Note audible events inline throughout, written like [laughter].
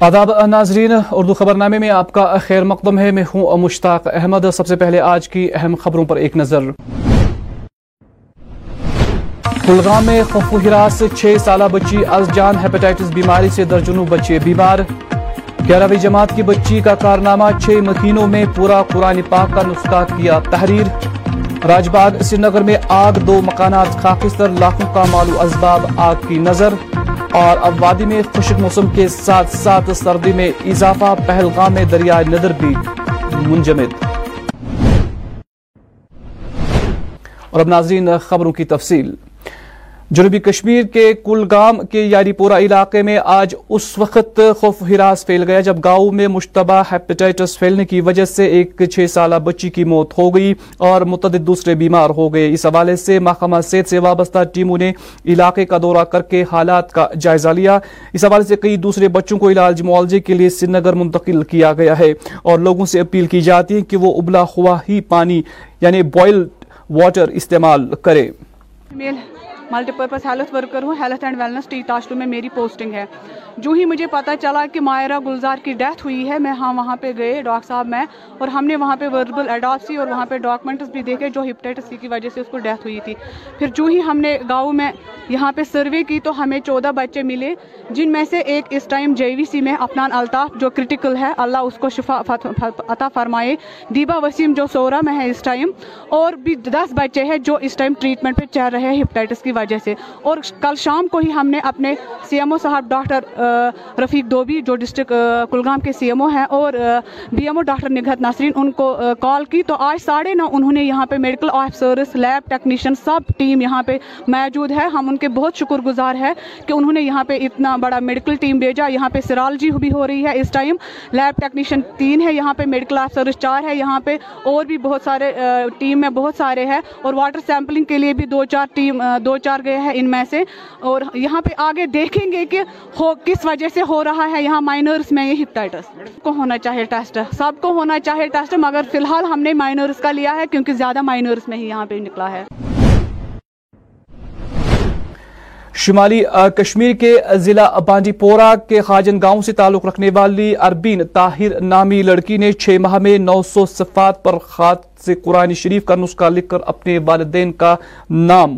آداب ناظرین، اردو خبر نامے میں آپ کا خیر مقدم ہے۔ میں ہوں مشتاق احمد۔ سب سے پہلے آج کی اہم خبروں پر ایک نظر۔ کلگام میں خوف ہراس چھ سالہ بچی از جان ہیپیٹائٹس بیماری سے درجنوں بچے بیمار۔ گیارہویں جماعت کی بچی کا کارنامہ چھ مہینوں میں پورا قرآن پاک کا نسخہ کیا تحریر۔ راج باغ سری نگر میں آگ، دو مکانات خاکستر، لاکھوں کا مالو اسباب آگ کی نظر۔ اور اب وادی میں خشک موسم کے ساتھ ساتھ سردی میں اضافہ پہلگام میں دریائے ندر بھی منجمد۔ اور اب ناظرین خبروں کی تفصیل۔ جنوبی کشمیر کے کلگام کے یاری پورا علاقے میں آج اس وقت خوف ہراس پھیل گیا جب گاؤں میں مشتبہ ہیپیٹائٹس پھیلنے کی وجہ سے ایک چھ سالہ بچی کی موت ہو گئی اور متعدد دوسرے بیمار ہو گئے۔ اس حوالے سے محکمہ صحت سے وابستہ ٹیموں نے علاقے کا دورہ کر کے حالات کا جائزہ لیا۔ اس حوالے سے کئی دوسرے بچوں کو علاج معالجے کے لیے سری نگر منتقل کیا گیا ہے اور لوگوں سے اپیل کی جاتی ہے کہ وہ ابلا ہوا ہی پانی یعنی بوائل واٹر استعمال کرے ملٹی پرپز ہیلتھ ورکر ہوں ہیلتھ اینڈ ویلنس ٹی تاشلو میں میری پوسٹنگ ہے۔ جو ہی مجھے پتہ چلا کہ مائرہ گلزار کی ڈیتھ ہوئی ہے، میں ہاں وہاں پہ گئے، ڈاکٹر صاحب میں، اور ہم نے وہاں پہ وربل ایڈاپسی اور وہاں پہ ڈاکومنٹس بھی دیکھے جو ہپٹائٹس سی کی وجہ سے اس کو ڈیتھ ہوئی تھی۔ پھر جو ہی ہم نے گاؤں میں یہاں پہ سروے کی تو ہمیں چودہ بچے ملے، جن میں سے ایک اس ٹائم جے وی سی میں اپنان الطاف جو کرٹیکل ہے، اللہ اس کو شفا عطا فرمائے۔ دیبا وسیم جو سورہ میں ہے اس ٹائم اور بھی دس بچے ہیں جو اس ٹائم ٹریٹمنٹ پہ چل رہے ہیں ہپٹائٹس کی وجہ سے۔ اور کل شام کو ہی ہم نے اپنے سی ایم او صاحب ڈاکٹر رفیق دوبی، جو ڈسٹرک کلگام کے سی ایم او ہیں، اور B M O doctor Nighat Nasreen, ان کو کال کی۔ تو آج ساڑھے نو انہوں نے یہاں پہ میڈیکل آفیسرس لیب ٹیکنیشین، سب ٹیم یہاں پہ موجود ہے۔ ہم ان کے بہت شکر گزار ہے کہ انہوں نے یہاں پہ اتنا بڑا میڈیکل ٹیم بھیجا۔ یہاں پہ سرالجی بھی ہو رہی ہے اس ٹائم۔ لیب ٹیکنیشین تین ہے، یہاں پہ میڈیکل آفیسرس چار ہے، یہاں پہ اور بھی بہت سارے ٹیم میں بہت سارے ہیں۔ اور واٹر سیمپلنگ کے لیے بھی دو چار ٹیم دو چار چار گئے ہیں ان میں سے اور یہاں پہ آگے دیکھیں گے کہ کس وجہ سے ہو رہا ہے یہاں مائنرز میں یہ ہپٹائٹس کو ہونا چاہیے ٹیسٹ سب کو ہونا چاہیے ٹیسٹ مگر فی الحال ہم نے مائنرز کا لیا ہے کیونکہ زیادہ مائنرز میں ہی یہاں پہ نکلا ہے۔ شمالی کشمیر کے ضلع بانڈی پورا کے خاجن گاؤں سے تعلق رکھنے والی اربین طاہر نامی لڑکی نے چھ ماہ میں نو سو صفات پر خات سے قرآن شریف کا نسخہ لکھ کر اپنے والدین کا نام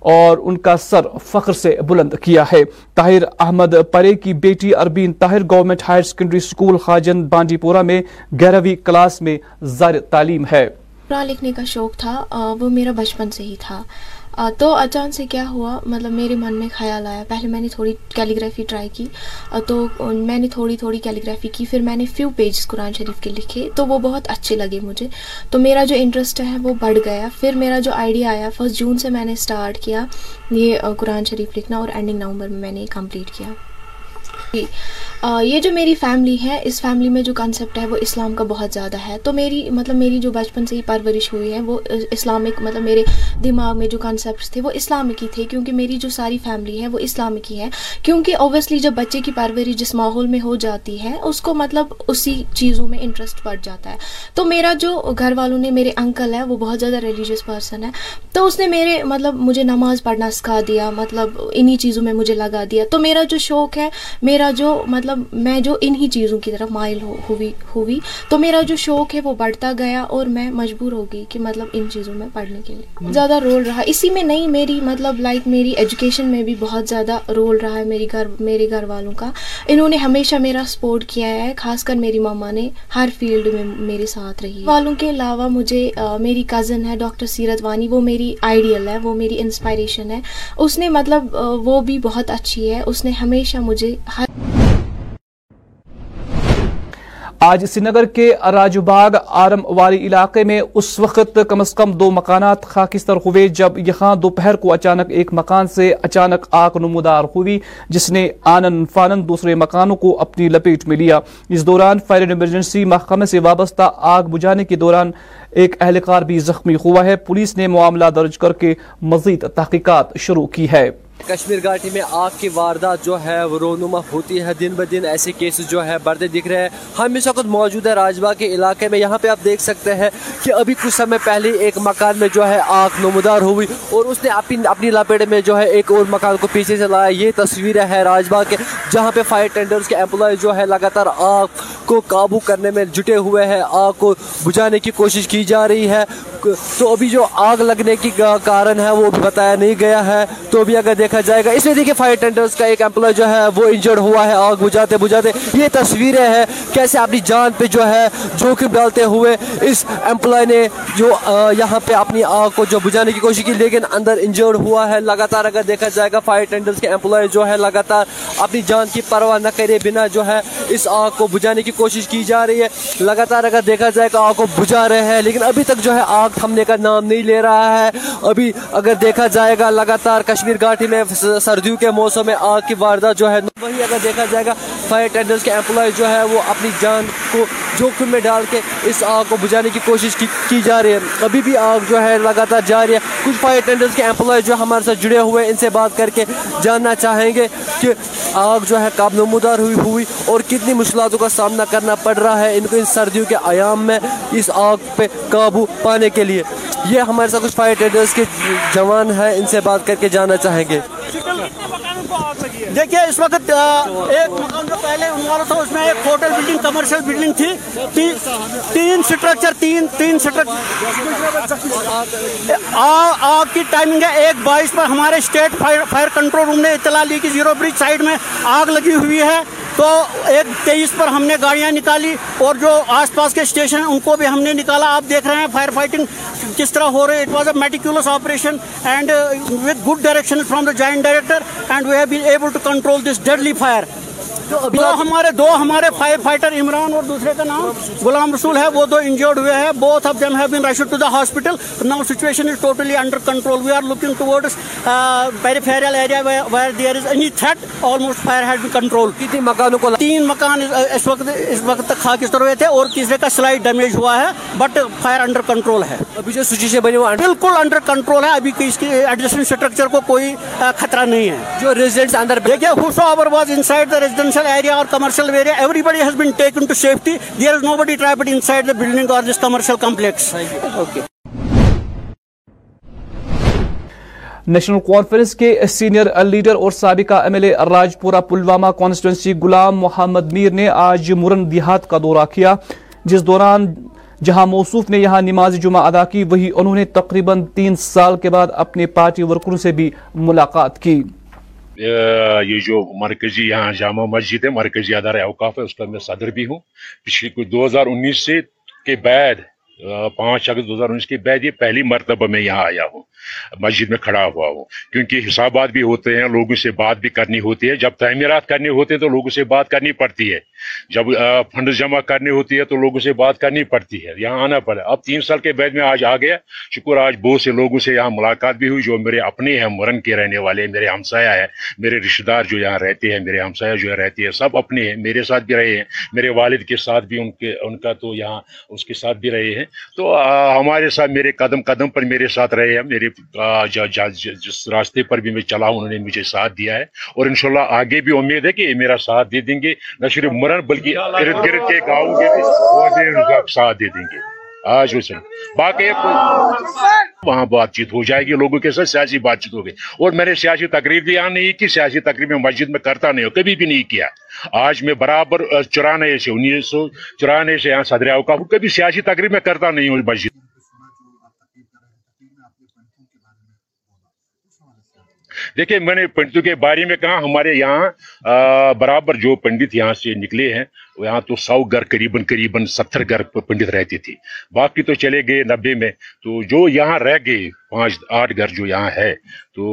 اور ان کا سر فخر سے بلند کیا ہے۔ طاہر احمد پرے کی بیٹی Arbeen Tahir government higher secondary school Khajan Bandipora میں گیارہویں کلاس میں زار تعلیم ہے۔ پڑھا لکھنے کا شوق تھا وہ میرا بچپن سے ہی تھا۔ تو اچانک سے کیا ہوا؟ مطلب میرے من میں خیال آیا۔ پہلے میں نے تھوڑی کیلیگرافی ٹرائی کی تو میں نے تھوڑی تھوڑی کیلیگرافی کی، پھر میں نے فیو پیجز قرآن شریف کے لکھے، تو وہ بہت اچھے لگے مجھے۔ تو میرا جو انٹرسٹ ہے وہ بڑھ گیا۔ پھر میرا جو آئیڈیا آیا فرسٹ جون سے میں نے اسٹارٹ کیا یہ قرآن شریف لکھنا اور اینڈنگ نومبر میں میں نے کمپلیٹ کیا۔ جی۔ یہ جو میری فیملی ہے، اس فیملی میں جو کانسیپٹ ہے، وہ اسلام کا بہت زیادہ ہے۔ تو میری مطلب میری جو بچپن سے ہی پرورش ہوئی ہے، وہ اسلامک مطلب میرے دماغ میں جو کانسیپٹس تھے، وہ اسلامک ہی تھے۔ کیونکہ میری جو ساری فیملی ہے، وہ اسلامک ہی ہے۔ کیونکہ اوبویسلی جب بچے کی پرورش جس ماحول میں ہو جاتی ہے، اس کو مطلب اسی چیزوں میں انٹرسٹ بڑھ جاتا ہے۔ تو میرا جو گھر والوں نے، میرے انکل ہے، وہ بہت زیادہ ریلیجیس پرسن ہے۔ تو اس نے میرے مطلب مجھے نماز پڑھنا سکھا دیا مطلب انہی چیزوں میں مجھے لگا دیا۔ تو میرا جو شوق ہے، میرا میرا جو مطلب میں جو انہی چیزوں کی طرف مائل ہوئی تو میرا جو شوق ہے وہ بڑھتا گیا اور میں مجبور ہو گئی کہ مطلب ان چیزوں میں پڑھنے کے لیے۔ زیادہ رول رہا۔ اسی میں نہیں میری مطلب لائک میری ایجوکیشن میں بھی بہت زیادہ رول رہا ہے میری گھر میرے گھر والوں کا۔ انہوں نے ہمیشہ میرا سپورٹ کیا ہے خاص کر میری ماما نے ہر فیلڈ میں میرے ساتھ رہی والوں کے علاوہ مجھے میری کزن ہے ڈاکٹر سیرت وانی وہ میری آئیڈیل ہے وہ میری انسپائریشن ہے۔ اس نے مطلب وہ بھی بہت اچھی ہے۔ اس نے ہمیشہ مجھے ہر آج سری نگر کے راجباغ آرم والی علاقے میں اس وقت کم از کم دو مکانات خاکستر ہوئے جب یہاں دوپہر کو اچانک ایک مکان سے اچانک آگ نمودار ہوئی، جس نے آنن فانن دوسرے مکانوں کو اپنی لپیٹ میں لیا۔ اس دوران فائر ایمرجنسی محکمہ سے وابستہ آگ بجھانے کے دوران ایک اہلکار بھی زخمی ہوا ہے۔ پولیس نے معاملہ درج کر کے مزید تحقیقات شروع کی ہے۔ کشمیر گھاٹی میں آگ کی واردات جو ہے وہ رونما ہوتی ہے۔ دن بدن ایسے کیسز جو ہے بڑھتے دکھ رہے ہیں۔ ہم اس وقت موجود ہے راج باغ کے علاقے میں۔ یہاں پہ آپ دیکھ سکتے ہیں کہ ابھی کچھ سمے پہلے ایک مکان میں جو ہے آگ نمودار ہوئی اور اس نے اپنی اپنی لپیٹ میں جو ہے ایک اور مکان کو پیچھے سے لایا۔ یہ تصویر ہے راج باغ کے، جہاں پہ فائر ٹینڈرز کے امپلائی جو ہے لگاتار آگ کو قابو کرنے میں جٹے ہوئے ہیں۔ آگ کو بجھانے کی کوشش کی جا رہی ہے۔ تو ابھی جو آگ لگنے کی کارن ہے وہ بتایا نہیں گیا ہے۔ تو ابھی اگر دیکھ دیکھا جائے گا۔ اس میں دیکھیں فائر ٹینڈرز کا ایک امپلائی جو ہے وہ انجرڈ ہوا ہے، آگ بجھاتے بجھاتے۔ یہ تصویریں ہیں کیسے اپنی جان پہ جو ہے جوخم ڈالتے ہوئے اس امپلائی نے جو یہاں پہ اپنی آگ کو جو بجھانے کی کوشش کی، لیکن اندر انجرڈ ہوا ہے۔ لگاتار اگر دیکھا جائے گا فائر ٹینڈرز کے امپلائی جو ہے لگاتار اپنی جان کی پرواہ نہ کرے بنا جو ہے اس آگ کو بجھانے کی کوشش کی جا رہی ہے۔ لگاتار اگر دیکھا جائے گا آگ کو بجھا رہے ہیں، لیکن ابھی تک جو ہے آگ تھمنے کا نام نہیں لے رہا ہے۔ ابھی اگر دیکھا جائے گا، لگاتار کشمیر گھاٹی میں سردیوں کے موسم میں آگ کی واردات جو ہے، وہی اگر دیکھا جائے گا فائر ٹینڈرز کے امپلائی جو ہے وہ اپنی جان کو جوخم میں ڈال کے اس آگ کو بجھانے کی کوشش کی جا رہی ہے۔ ابھی بھی آگ جو ہے لگاتار جاری ہے۔ کچھ فائر ٹینڈرز کے امپلائی جو ہمارے ساتھ جڑے ہوئے ہیں، ان سے بات کر کے جاننا چاہیں گے کہ آگ جو ہے کاب نمودار ہوئی ہوئی اور کتنی مشکلاتوں کا سامنا کرنا پڑ رہا ہے ان کو ان سردیوں کے ایام میں اس آگ پہ قابو پانے کے لیے۔ یہ ہمارے ساتھ کچھ فائر ٹینڈرز کے جوان ہیں، ان سے بات کر کے جاننا چاہیں گے۔ دیکھیے، اس وقت ایک مکان جو پہلے ہمارا تھا، اس میں ایک ہوٹل بلڈنگ کمرشل بلڈنگ تھی۔ تین سٹرکچر تین تین سٹرکچر آگ کی ٹائمنگ ہے، ایک بائیس پر ہمارے اسٹیٹ فائر کنٹرول روم نے اطلاع لی کہ زیرو برج سائڈ میں آگ لگی ہوئی ہے۔ تو ایک تیئیس پر ہم نے گاڑیاں نکالی اور جو آس پاس کے اسٹیشن ہیں، ان کو بھی ہم نے نکالا۔ آپ دیکھ رہے ہیں فائر فائٹنگ کس طرح ہو رہے it was a meticulous operation and with good direction from the joint director and we have been able to control this deadly fire دو ہمارے دو ہمارے فائر فائٹر عمران اور دوسرے کا نام غلام رسول ہے وہ دو انجرڈ ہوئے ہیں both of them have been rushed to the hospital now situation is totally under control we are looking towards peripheral area where there is any threat almost fire had been control کتنی مکانوں کو تین مکان اس وقت اس وقت تک خاک استر ہوئے تھے اور تیسرے کا سلائٹ ڈیمیج ہوا ہے بٹ فائر انڈر کنٹرول ہے۔ ابھی جو سچویشن بنی وہ بالکل انڈر کنٹرول ہے۔ ابھی اس کی ایڈجسٹنگ اسٹرکچر کو کوئی خطرہ نہیں ہے۔ جو ریزیڈنٹس اندر دیکھیے whosoever was inside the residential area اور commercial commercial area, everybody has been taken to safety. There is nobody trapped inside the building or this commercial complex. Okay. National Conference کے سینئر لیڈر اور سابقہ M L A راج پورہ Pulwama constituency Ghulam محمد میر نے آج مرن دیہات کا دورہ کیا جس دوران جہاں موصوف نے یہاں نماز جمعہ ادا کی وہی انہوں نے تقریباً تین سال کے بعد اپنے پارٹی ورکروں سے بھی ملاقات کی یہ جو مرکزی یہاں جامع مسجد ہے، مرکزی ادارہ اوقاف ہے، اس کا میں صدر بھی ہوں۔ پچھلی کچھ دو ہزار انیس سے کے بعد پانچ اگست دو ہزار انیس کے بعد یہ پہلی مرتبہ میں یہاں آیا ہوں۔ مسجد میں کھڑا ہوا ہوں۔ کیونکہ حسابات بھی ہوتے ہیں، لوگوں سے بات بھی کرنی ہوتی ہے۔ جب تعمیرات کرنی ہوتے ہیں تو لوگوں سے بات کرنی پڑتی ہے۔ جب فنڈ جمع کرنی ہوتی ہے تو لوگوں سے بات کرنی پڑتی ہے۔ یہاں آنا پڑا اب تین سال کے بعد میں آج آ گیا۔ شکر، آج بہت سے لوگوں سے یہاں ملاقات بھی ہوئی، جو میرے اپنے ہیں، مرن کے رہنے والے، میرے ہمسایا ہے میرے رشتے دار جو یہاں رہتے ہیں، میرے ہمسایا جو رہتے ہیں، سب اپنے ہیں، میرے ساتھ بھی رہے ہیں، میرے والد کے ساتھ بھی ان کے، ان کا تو یہاں اس کے ساتھ بھی رہے ہیں۔ تو ہمارے ساتھ میرے قدم قدم پر میرے ساتھ رہے ہیں. میرے جس راستے پر بھی میں چلا ہوں، انہوں نے مجھے ساتھ دیا ہے. اور انشاءاللہ آگے بھی امید ہے کہ یہ میرا ساتھ دے دیں گے. نہ صرف مرن بلکہ ارد گرد کے گاؤں کے بھی ساتھ دے دیں گے. آج وہ باقی وہاں بات چیت ہو جائے گی، لوگوں کے ساتھ سیاسی بات چیت ہوگی۔ اور میں نے سیاسی تقریب بھی یہاں نہیں کی سیاسی تقریب میں مسجد میں کرتا نہیں ہوں، کبھی بھی نہیں کیا۔ آج میں برابر چورانے سے انیس سو، چورانے سے یہاں صدر اوقاف کبھی سیاسی تقریب میں کرتا نہیں ہوں مسجد۔ دیکھیں، میں نے پنڈتوں کے بارے میں کہا، ہمارے یہاں برابر جو پنڈت یہاں سے نکلے ہیں یہاں تو سو گھر قریباً قریباً ستر گھر پنڈت رہتی تھی باقی تو چلے گئے نبے میں۔ تو جو یہاں رہ گئے، پانچ آٹھ گھر جو یہاں ہے، تو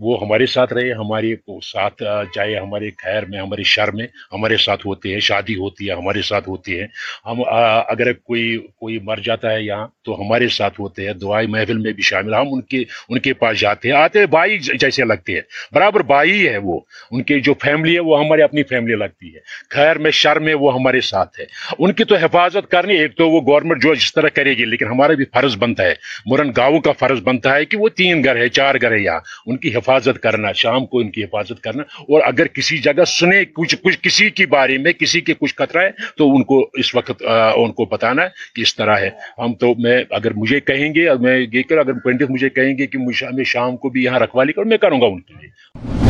وہ ہمارے ساتھ رہے، ہمارے ساتھ چاہے ہمارے خیر میں، ہمارے شر میں ہمارے ساتھ ہوتے ہیں، شادی ہوتی ہے، ہمارے ساتھ ہوتی ہے ہم اگر کوئی کوئی مر جاتا ہے یہاں، تو ہمارے ساتھ ہوتے ہیں دعائی محفل میں بھی شامل ہم ان کے ان کے پاس جاتے ہیں، آتے بھائی جیسے لگتے ہیں۔ برابر بھائی ہے وہ۔ ان کی جو فیملی ہے، وہ ہماری اپنی فیملی لگتی ہے۔ خیر میں، شر میں وہ ہمارے ساتھ ہے۔ ان کی تو حفاظت کرنی، ایک تو وہ گورنمنٹ جو اس طرح کرے گی، لیکن ہمارا بھی فرض بنتا ہے۔ مرن گاؤں کا فرض بنتا ہے کہ وہ تین گھر ہے، چار گھر ہے یہاں۔ ان کی حفاظت کرنا، شام کو ان کی حفاظت کرنا۔ اور اگر کسی جگہ سنے کچھ کچھ کسی کی بارے میں کسی کے کچھ خطرہ ہے، تو ان کو اس وقت ان کو بتانا ہے کہ اس طرح ہے۔ ہم تو، میں اگر مجھے کہیں گے، میں یہ کر، اگر پینڈس مجھے کہیں گے کہ ہمیں شام کو بھی یہاں رکھوالی کروں میں کروں گا ان کے لیے۔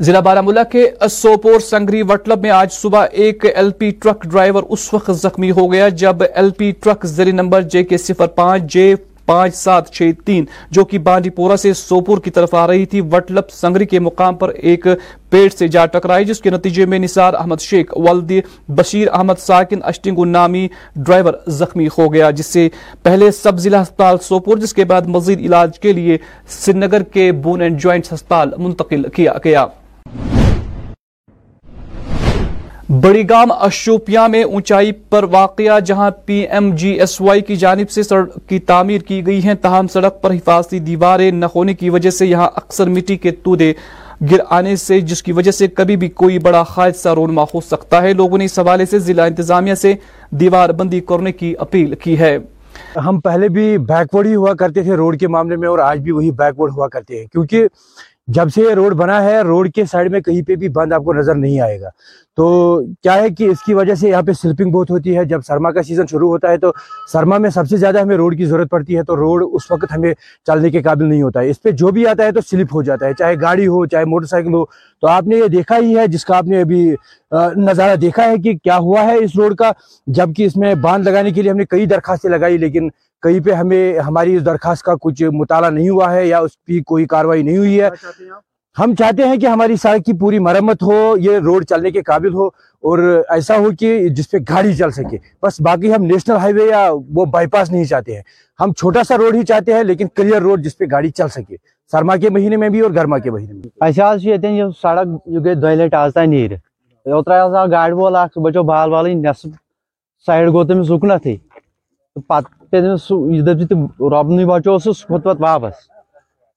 ضلع بارہ کے سوپور سنگری وٹلب میں آج صبح ایک ایل پی ٹرک ڈرائیور اس وقت زخمی ہو گیا جب ایل پی ٹرک زری نمبر جے کے صفر پانچ، جے پانچ سات چھ تین، جو کہ بانڈی پورہ سے سوپور کی طرف آ رہی تھی وٹلب سنگری کے مقام پر ایک پیٹ سے جا ٹکرائی، جس کے نتیجے میں نثار احمد شیخ، والد بشیر احمد ساکن، اشٹنگو نامی ڈرائیور زخمی ہو گیا، جس سے پہلے سب ضلع ہسپتال سوپور، جس کے بعد مزید علاج کے لیے سری نگر کے بون اینڈ جوائنٹس ہسپتال منتقل کیا گیا۔ بڑی گام اشوپیا میں اونچائی پر واقعہ جہاں P M G S Y کی جانب سے سڑک کی تعمیر کی گئی ہیں، تاہم سڑک پر حفاظتی دیواریں نہ ہونے کی وجہ سے یہاں اکثر مٹی کے تودے گر آنے سے، جس کی وجہ سے کبھی بھی کوئی بڑا حادثہ رونما ہو سکتا ہے۔ لوگوں نے اس حوالے سے ضلع انتظامیہ سے دیوار بندی کرنے کی اپیل کی ہے۔ ہم پہلے بھی بیکورڈ ہی ہوا کرتے تھے روڈ کے معاملے میں اور آج بھی وہی بیکورڈ ہوا کرتے ہیں۔ کیونکہ جب سے یہ روڈ بنا ہے، روڈ کے سائڈ میں کہیں پہ بھی بند آپ کو نظر نہیں آئے گا۔ تو کیا ہے کہ اس کی وجہ سے یہاں پہ سلپنگ بہت ہوتی ہے۔ جب سرما کا سیزن شروع ہوتا ہے تو سرما میں سب سے زیادہ ہمیں روڈ کی ضرورت پڑتی ہے، تو روڈ اس وقت ہمیں چلنے کے قابل نہیں ہوتا۔ ہے اس پہ جو بھی آتا ہے تو سلپ ہو جاتا ہے، چاہے گاڑی ہو، چاہے موٹر سائیکل ہو۔ تو آپ نے یہ دیکھا ہی ہے، جس کا آپ نے ابھی نظارہ دیکھا ہے کہ کیا ہوا ہے اس روڈ کا۔ جبکہ اس میں باندھ لگانے کے لیے ہم نے کئی درخواستیں لگائی، لیکن کہیں پہ ہمیں ہماری اس درخواست کا کچھ مطالعہ نہیں ہوا ہے یا اس پہ کوئی کاروائی نہیں ہوئی ہے۔ ہم چاہتے ہیں کہ ہماری سڑک کی پوری مرمت ہو یہ روڈ چلنے کے قابل ہو اور ایسا ہو کہ جس پہ گاڑی چل سکے۔ بس باقی ہم نیشنل ہائی وے یا وہ بائی پاس نہیں چاہتے ہیں۔ ہم چھوٹا سا روڈ ہی چاہتے ہیں لیکن کلیئر روڈ جس پہ گاڑی چل سکے۔ سرما کے مہینے میں بھی اور گرما کے مہینے میں ایسا یہ سڑک یہ گئی دہی لٹ آز نیر اوترا آو وول اخ بچو بال والے نصف سایڈ گو تمس تھی۔ پتہ پیٚیہِ تٔمِس سُہ یہِ دَپہِ پہ رۄبنٕے سُہ سُہ کھوٚت پَتہٕ واپَس۔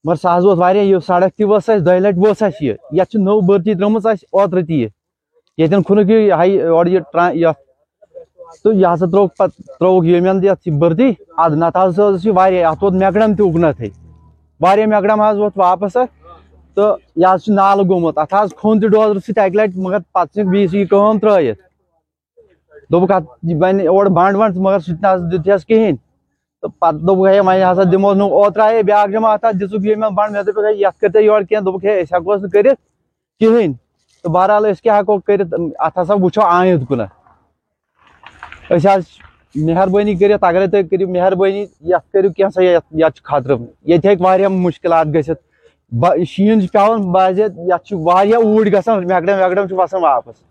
مگر سُہ حظ ووت واریاہ یہِ سَڑک تہِ ؤژھ اَسہِ دۄیہِ لَٹہِ ؤژھ اَسہِ یہِ۔ یَتھ چھِ نٔو بٔرتی ترٛٲومٕژ اَسہِ اوترٕ تہِ یہِ۔ ییٚتٮ۪ن کھوٚنُکھ یہِ ہاے اورٕ یہِ ٹرٛا یَتھ تہٕ یہِ ہسا ترٛووُکھ پَتہٕ ترٛووُکھ ییٚمٮ۪ن یَتھ یہِ بٔرتی۔ اَدٕ نَتہٕ حظ ٲس یہِ واریاہ اَتھ ووت مٮ۪کڈَم تہِ اُکنَتھٕے واریاہ مٮ۪کڈَم حظ ووت واپَس اَتھ تہٕ یہِ حظ چھُ نالہٕ گوٚمُت۔ اَتھ حظ کھوٚن تہِ ڈوزرٕ سۭتۍ اَکہِ لَٹہِ مگر پَتہٕ ژھٕنِکھ بیٚیہِ یہِ کٲم ترٛٲیِتھ دوٚپُکھ اَتھ بَنہِ اورٕ بنٛڈ وَنٛڈ مگر سُہ تہِ نہ حظ دِتہَس کِہیٖنۍ تہٕ پَتہٕ دوٚپُکھ ہے وۄنۍ ہَسا دِمو نہٕ اوترٕ آیے بیٛاکھ جماعت اَتھ دِژُکھ یہِ مےٚ بنٛڈ مےٚ دوٚپُکھ ہے یَتھ کٔرۍ تُہۍ یورٕ کینٛہہ دوٚپُکھ ہے أسۍ ہٮ۪کوس نہٕ کٔرِتھ کِہیٖنۍ تہٕ بہرحال أسۍ کیٛاہ ہٮ۪کو کٔرِتھ اَتھ ہَسا وٕچھو آیِنٛد کُنَتھ أسۍ حظ مہربٲنی کٔرِتھ اگرے تُہۍ کٔرِو مہربٲنی یَتھ کٔرِو کینٛہہ سا یَتھ یَتھ چھُ خطرٕ ییٚتہِ ہیٚکہِ واریاہ مُشکلات گٔژھِتھ شیٖن چھُ پٮ۪وان باضے یَتھ چھُ واریاہ اوٗرۍ گژھان چھُ وَسان واپَس۔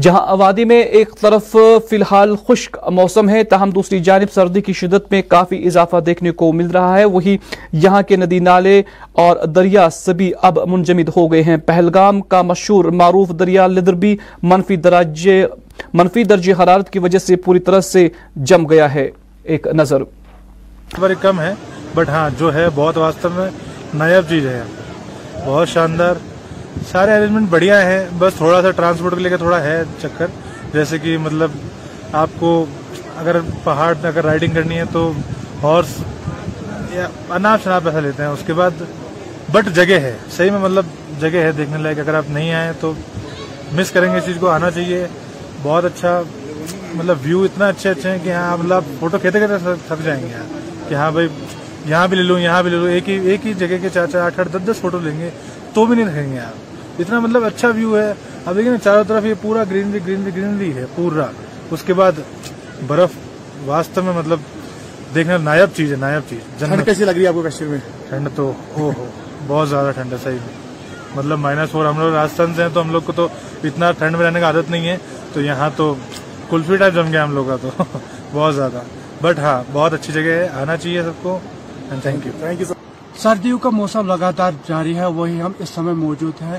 جہاں آبادی میں ایک طرف فی الحال خشک موسم ہے تاہم دوسری جانب سردی کی شدت میں کافی اضافہ دیکھنے کو مل رہا ہے۔ وہی یہاں کے ندی نالے اور دریا سبھی اب منجمد ہو گئے ہیں۔ پہلگام کا مشہور معروف دریا لدربی منفی درجے منفی درجہ حرارت کی وجہ سے پوری طرح سے جم گیا ہے۔ ایک نظر۔ کم ہے بٹ ہاں جو ہے، بہت واستو میں نایاب چیز ہے۔ بہت شاندار۔ سارے ارینجمنٹ بڑھیا ہیں۔ بس تھوڑا سا ٹرانسپورٹ کے لے کے تھوڑا ہے چکر۔ جیسے کہ مطلب آپ کو اگر پہاڑ اگر رائڈنگ کرنی ہے تو ہارس یا اناپ شناپ پیسہ لیتے ہیں۔ اس کے بعد بٹ جگہ ہے۔ صحیح میں مطلب جگہ ہے دیکھنے لائق۔ اگر آپ نہیں آئے تو مس کریں گے اس چیز کو۔ آنا چاہیے۔ بہت اچھا۔ مطلب ویو اتنا اچھے اچھے ہیں کہ ہاں مطلب فوٹو کہتے کہتے تھک جائیں گے۔ یہاں کہ ہاں بھائی یہاں بھی لے لوں یہاں بھی لے لوں ایک ہی ایک ہی جگہ کے چار چار آٹھ آٹھ دس دس فوٹو لیں گے تو بھی نہیں رکھیں گے آپ۔ اتنا مطلب اچھا ویو ہے۔ اب دیکھیں چاروں طرف یہ پورا گرینری گرینری گرینری ہے پورا۔ اس کے بعد برف واسطہ میں مطلب دیکھنا نایاب چیز ہے نایاب چیز۔ ٹھنڈ کیسی لگ رہی ہے آپ کو کشمیر میں؟ ٹھنڈ تو او ہو۔ بہت زیادہ ٹھنڈ ہے صحیح۔ مطلب مائنس فور ہم لوگ راجستھان سے ہیں تو ہم لوگ کو تو اتنا ٹھنڈ میں رہنے کا عادت نہیں ہے۔ تو یہاں تو کلفی ٹائپ جم گیا ہم لوگ کا تو۔ [laughs] بہت زیادہ۔ بٹ ہاں بہت اچھی جگہ ہے آنا چاہیے سب کو۔ تھینک یو تھینک یو سردیوں کا موسم لگاتار جاری ہے وہی ہم اس سمے موجود ہیں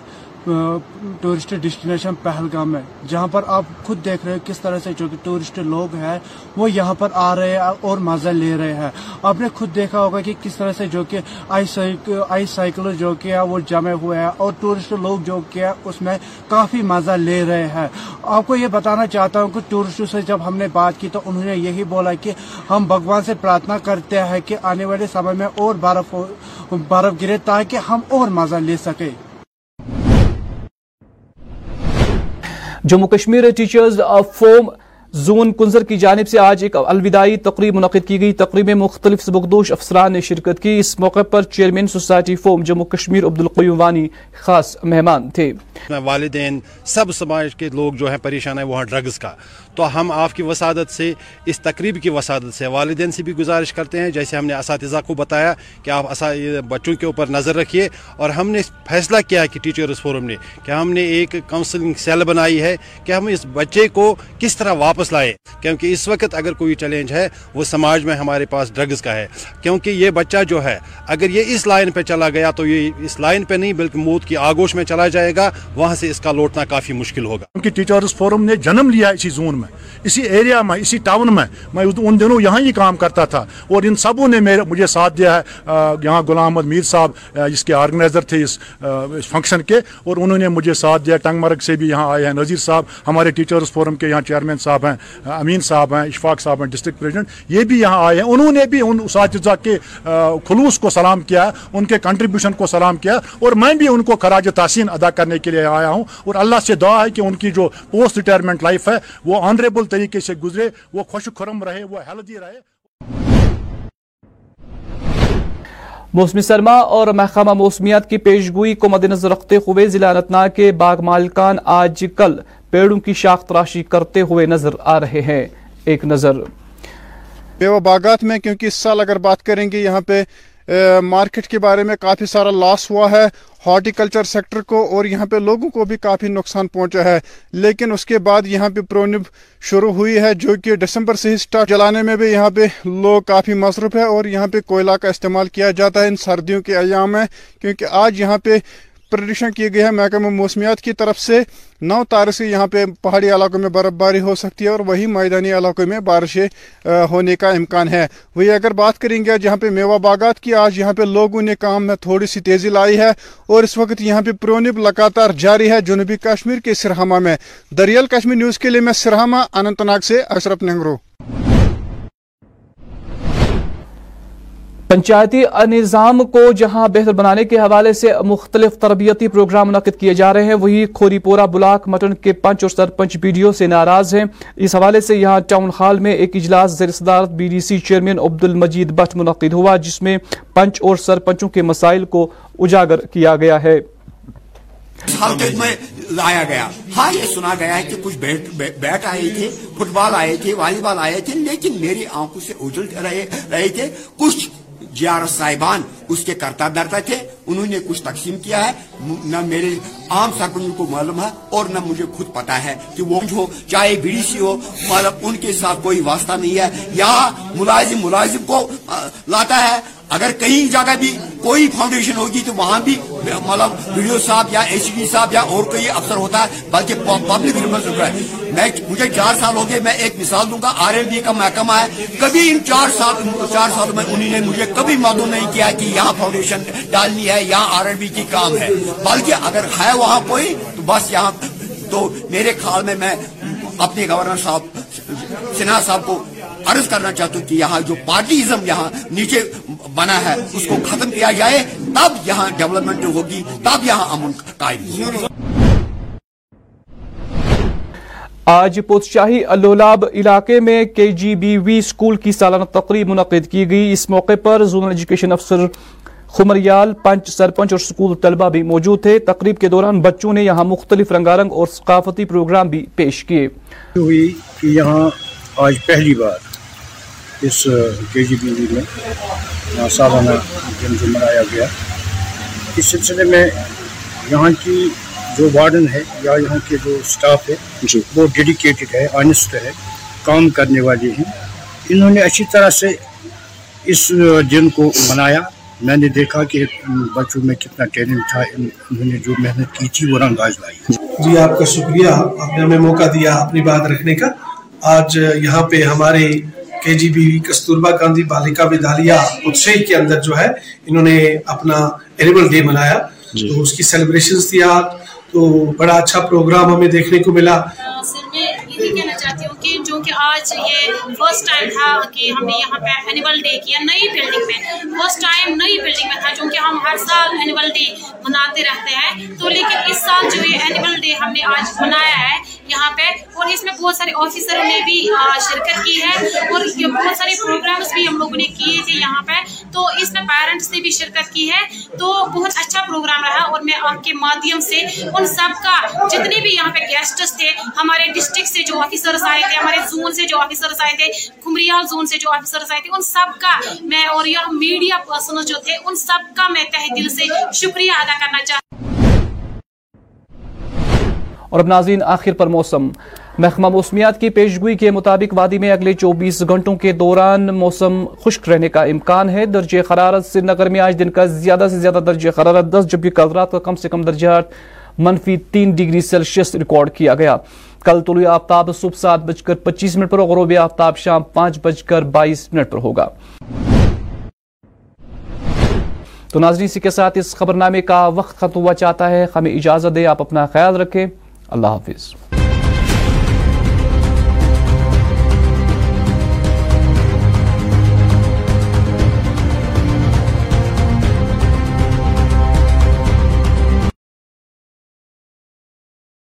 ٹورسٹ ڈیسٹینیشن پہلگام ہے جہاں پر آپ خود دیکھ رہے ہیں کس طرح سے جو کہ ٹورسٹ لوگ ہیں، وہ یہاں پر آ رہے ہیں اور مزہ لے رہے ہیں۔ آپ نے خود دیکھا ہوگا کہ کس طرح سے جو کہ آئی سائیکل جو کہ ہے وہ جمے ہوئے ہیں اور ٹورسٹ لوگ جو کہ ہے اس میں کافی مزہ لے رہے ہیں۔ آپ کو یہ بتانا چاہتا ہوں کہ ٹورسٹوں سے جب ہم نے بات کی تو انہوں نے یہی بولا کہ ہم بھگوان سے پرارتھنا کرتے ہیں کہ آنے والے سمے میں اور برف برف گرے تاکہ ہم اور مزہ لے سکیں۔ Jammu Kashmir teachers forum zone Kunzer کی جانب سے آج ایک الوداعی تقریب منعقد کی گئی۔ تقریب میں مختلف سبکدوش افسران نے شرکت کی۔ اس موقع پر چیئرمین سوسائٹی فوم جموں کشمیر عبد وانی خاص مہمان تھے۔ والدین، سب سماج کے لوگ جو ہیں پریشان ہیں وہاں ڈرگز کا۔ تو ہم آپ کی وسادت سے، اس تقریب کی وسادت سے والدین سے بھی گزارش کرتے ہیں۔ جیسے ہم نے اساتذہ کو بتایا کہ آپ بچوں کے اوپر نظر رکھیے۔ اور ہم نے فیصلہ کیا کہ ٹیچرز فورم نے کہ ہم نے ایک کاؤنسلنگ سیل بنائی ہے کہ ہم اس بچے کو کس طرح واپس واپس لائے کیونکہ اس وقت اگر کوئی چیلنج ہے، وہ سماج میں ہمارے پاس ڈرگز کا ہے۔ کیونکہ یہ بچہ جو ہے، اگر یہ اس لائن پہ چلا گیا تو یہ اس لائن پہ نہیں، بلکہ موت کی آگوش میں چلا جائے گا۔ وہاں سے اس کا لوٹنا کافی مشکل ہوگا۔ کیونکہ ٹیچرز فورم نے جنم لیا اسی زون میں، اسی ایریا میں، اسی ٹاؤن میں۔ میں ان دنوں یہاں ہی کام کرتا تھا۔ اور ان سبوں نے میرے مجھے ساتھ دیا ہے یہاں غلام احمد میر صاحب اس کے آرگنائزر تھے اس فنکشن کے۔ اور انہوں نے مجھے ساتھ دیا ٹنگ مرگ سے بھی یہاں آئے ہیں۔ نذیر صاحب، ہمارے ٹیچرز فورم کے یہاں چیئرمین صاحب ہیں۔ ہیں، امین صاحب ہیں، اشفاق صاحب ہیں، ڈسٹرکٹ پریزیڈنٹ، یہ بھی یہاں آئے ہیں۔ انہوں نے بھی ان اساتذہ کے خلوص کو سلام کیا ان کے کنٹریبیوشن کو سلام کیا اور میں بھی ان کو خراج تحسین ادا کرنے کے لیے آیا ہوں۔ اور اللہ سے دعا ہے کہ ان کی جو پوسٹ ریٹائرمنٹ لائف ہے، وہ آنریبل طریقے سے گزرے، وہ خوش خرم رہے، وہ ہیلدی رہے۔ موسمی سرما اور محکمہ موسمیات کی پیشگوئی کو مدنظر رکھتے ہوئے ضلع انتناگ کے باغ مالکان آج کل پیڑوں کی شاخ تراشی کرتے ہوئے نظر آ رہے ہیں۔ ایک نظر۔ بیوہ باغات میں، کیونکہ اس سال اگر بات کریں گے یہاں پہ مارکٹ کے بارے میں کافی سارا لاس ہوا ہے، ہارٹیکلچر سیکٹر کو اور یہاں پہ لوگوں کو بھی کافی نقصان پہنچا ہے۔ لیکن اس کے بعد یہاں پہ پرونب شروع ہوئی ہے، جو کہ ڈسمبر سے ہی سٹارٹ جلانے میں بھی یہاں پہ لوگ کافی مصروف ہے اور یہاں پہ کوئلہ کا استعمال کیا جاتا ہے۔ ان سردیوں کے ایام میں کیونکہ آج یہاں پہ پریڈکشن کی گئی ہے محکمہ موسمیات کی طرف سے۔ نو تار سے یہاں پہ پہاڑی علاقوں میں برف باری ہو سکتی ہے اور وہی میدانی علاقوں میں بارشیں ہونے کا امکان ہے۔ وہی اگر بات کریں گے جہاں پہ میوہ باغات کی، آج یہاں پہ لوگوں نے کام میں تھوڑی سی تیزی لائی ہے اور اس وقت یہاں پہ پرونب لگاتار جاری ہے جنوبی کشمیر کے سرہامہ میں۔ دریال کشمیر نیوز کے لیے میں سرہما اننت ناگ سے اشرف نگرو پنچایتی نظام کو جہاں بہتر بنانے کے حوالے سے مختلف تربیتی پروگرام منعقد کیے جا رہے ہیں، وہی کھوری پورا بلاک مٹن کے پنچ اور سرپنچ بی ڈی او سے ناراض ہیں۔ اس حوالے سے یہاں ٹاؤن ہال میں ایک اجلاس زیر صدارت B D C chairman Abdul Majeed but منعقد ہوا، جس میں پنچ اور سرپنچوں کے مسائل کو اجاگر کیا گیا ہے۔ میں لایا گیا۔ ہاں یہ سنا گیا ہے کہ کچھ بیٹ آئے تھے، فٹ بال آئے تھے، والی بال آئے تھے، لیکن میری آنکھوں سے اجل رہے تھے۔ کچھ جی آر صاحبان، اس کے کرتا درتا تھے، انہوں نے کچھ تقسیم کیا ہے۔ نہ میرے عام سرپنجوں کو معلوم ہے اور نہ مجھے خود پتا ہے کہ وہ ہو چاہے بی ڈی سی ہو مطلب ان کے ساتھ کوئی واسطہ نہیں ہے۔ یا ملازم ملازم کو لاتا ہے۔ اگر کہیں جگہ بھی کوئی فاؤنڈیشن ہوگی تو وہاں بھی مطلب ویڈیو صاحب یا ایچ ڈی صاحب یا اور کوئی افسر ہوتا ہے، بلکہ پبلک ریفرنس ہے۔ میں مجھے چار سال ہو گئے، میں ایک مثال دوں گا آر ایل بی کا محکمہ ہے۔ کبھی ان چار سال چار سالوں میں انہی نے مجھے کبھی معلوم نہیں کیا کہ یہاں فاؤنڈیشن ڈالنی ہے، یہاں آر ایل بی کی کام ہے۔ بلکہ اگر ہے وہاں کوئی، تو بس یہاں تو میرے خیال میں میں اپنے گورنر صاحب، سنہا صاحب کو عرض کرنا چاہتا ہوں کہ یہاں جو پارٹیزم یہاں نیچے بنا ہے۔ اس کو ختم کیا جائے تب یہاں ڈیولپمنٹ ہوگی تب یہاں امن قائم ہوگی آج پوتشاہی اللولاب علاقے میں کے جی بی وی اسکول کی سالانہ تقریب منعقد کی گئی۔ اس موقع پر زونل ایجوکیشن افسر خمریال پنچ سرپنچ اور اسکول طلبہ بھی موجود تھے۔ تقریب کے دوران بچوں نے یہاں مختلف رنگارنگ اور ثقافتی پروگرام بھی پیش کیے۔ ہوئی کہ یہاں آج پہلی بار اس کے جی بی میں سالانہ دن جو منایا گیا۔ اس سلسلے میں یہاں کی جو وارڈن ہے یا یہاں کے جو سٹاف ہے جی۔ وہ ڈیڈیکیٹڈ ہے آنیسٹ ہے کام کرنے والے ہیں۔ انہوں نے اچھی طرح سے اس دن کو منایا۔ میں نے دیکھا کہ بچوں میں کتنا ٹیلنٹ تھا انہوں نے جو محنت کی تھی وہ رنگ آج لائی۔ جی آپ کا شکریہ آپ نے ہمیں موقع دیا اپنی بات رکھنے کا۔ آج یہاں پہ ہمارے کے جی بی کستوربا گاندھی بالیکا ودالیہ اتشئی کے اندر جو ہے انہوں نے اپنا اینیول ڈے منایا۔ تو اس کی سیلیبریشنز تھی آج۔ تو بڑا اچھا پروگرام ہمیں دیکھنے کو ملا۔ سر میں یہی کہنا چاہتی ہوں کہ جو کہ آج یہ فرسٹ ٹائم تھا کہ ہم نے یہاں پہ اینیول ڈے کیا نئی بلڈنگ میں۔ فرسٹ ٹائم نئی بلڈنگ میں تھا جو کہ ہم ہر سال اینیول ڈے مناتے رہتے ہیں۔ تو لیکن اس سال جو یہ اینیول ڈے ہم نے آج منایا ہے یہاں پہ اور اس میں بہت سارے آفیسروں نے بھی شرکت کی ہے اور یہ بہت سارے پروگرامس بھی ہم لوگوں نے کیے تھے یہاں پہ۔ تو اس میں پیرنٹس نے بھی شرکت کی ہے۔ تو بہت اچھا پروگرام رہا اور میں آپ کے مادھیم سے ان سب کا جتنے بھی یہاں پہ گیسٹس تھے، ہمارے ڈسٹرکٹ سے جو آفیسرس آئے تھے، ہمارے زون سے جو آفیسرس آئے تھے کمریال زون سے جو آفیسرس آئے تھے، ان سب کا میں اور یہ میڈیا پرسنل جو تھے، ان سب کا میں تہ دل سے شکریہ ادا کرنا چاہتا اور اب ناظرین، آخر پر موسم۔ محکمہ موسمیات کی پیشگوئی کے مطابق وادی میں اگلے چوبیس گھنٹوں کے دوران موسم خشک رہنے کا امکان ہے۔ درجہ حرارت سری نگر میں آج دن کا زیادہ سے زیادہ درجہ حرارت دس، جبکہ کل رات کا کم سے کم درجہ منفی تین ڈگری سیلسیس ریکارڈ کیا گیا۔ کل طلوع آفتاب صبح سات بج کر پچیس منٹ پر غروب آفتاب شام پانچ بج کر بائیس منٹ پر ہوگا۔ تو ناظرین، اسی کے ساتھ اس خبرنامے کا وقت ختم ہوا چاہتا ہے۔ ہمیں اجازت دے آپ اپنا خیال رکھیں۔ اللہ حافظ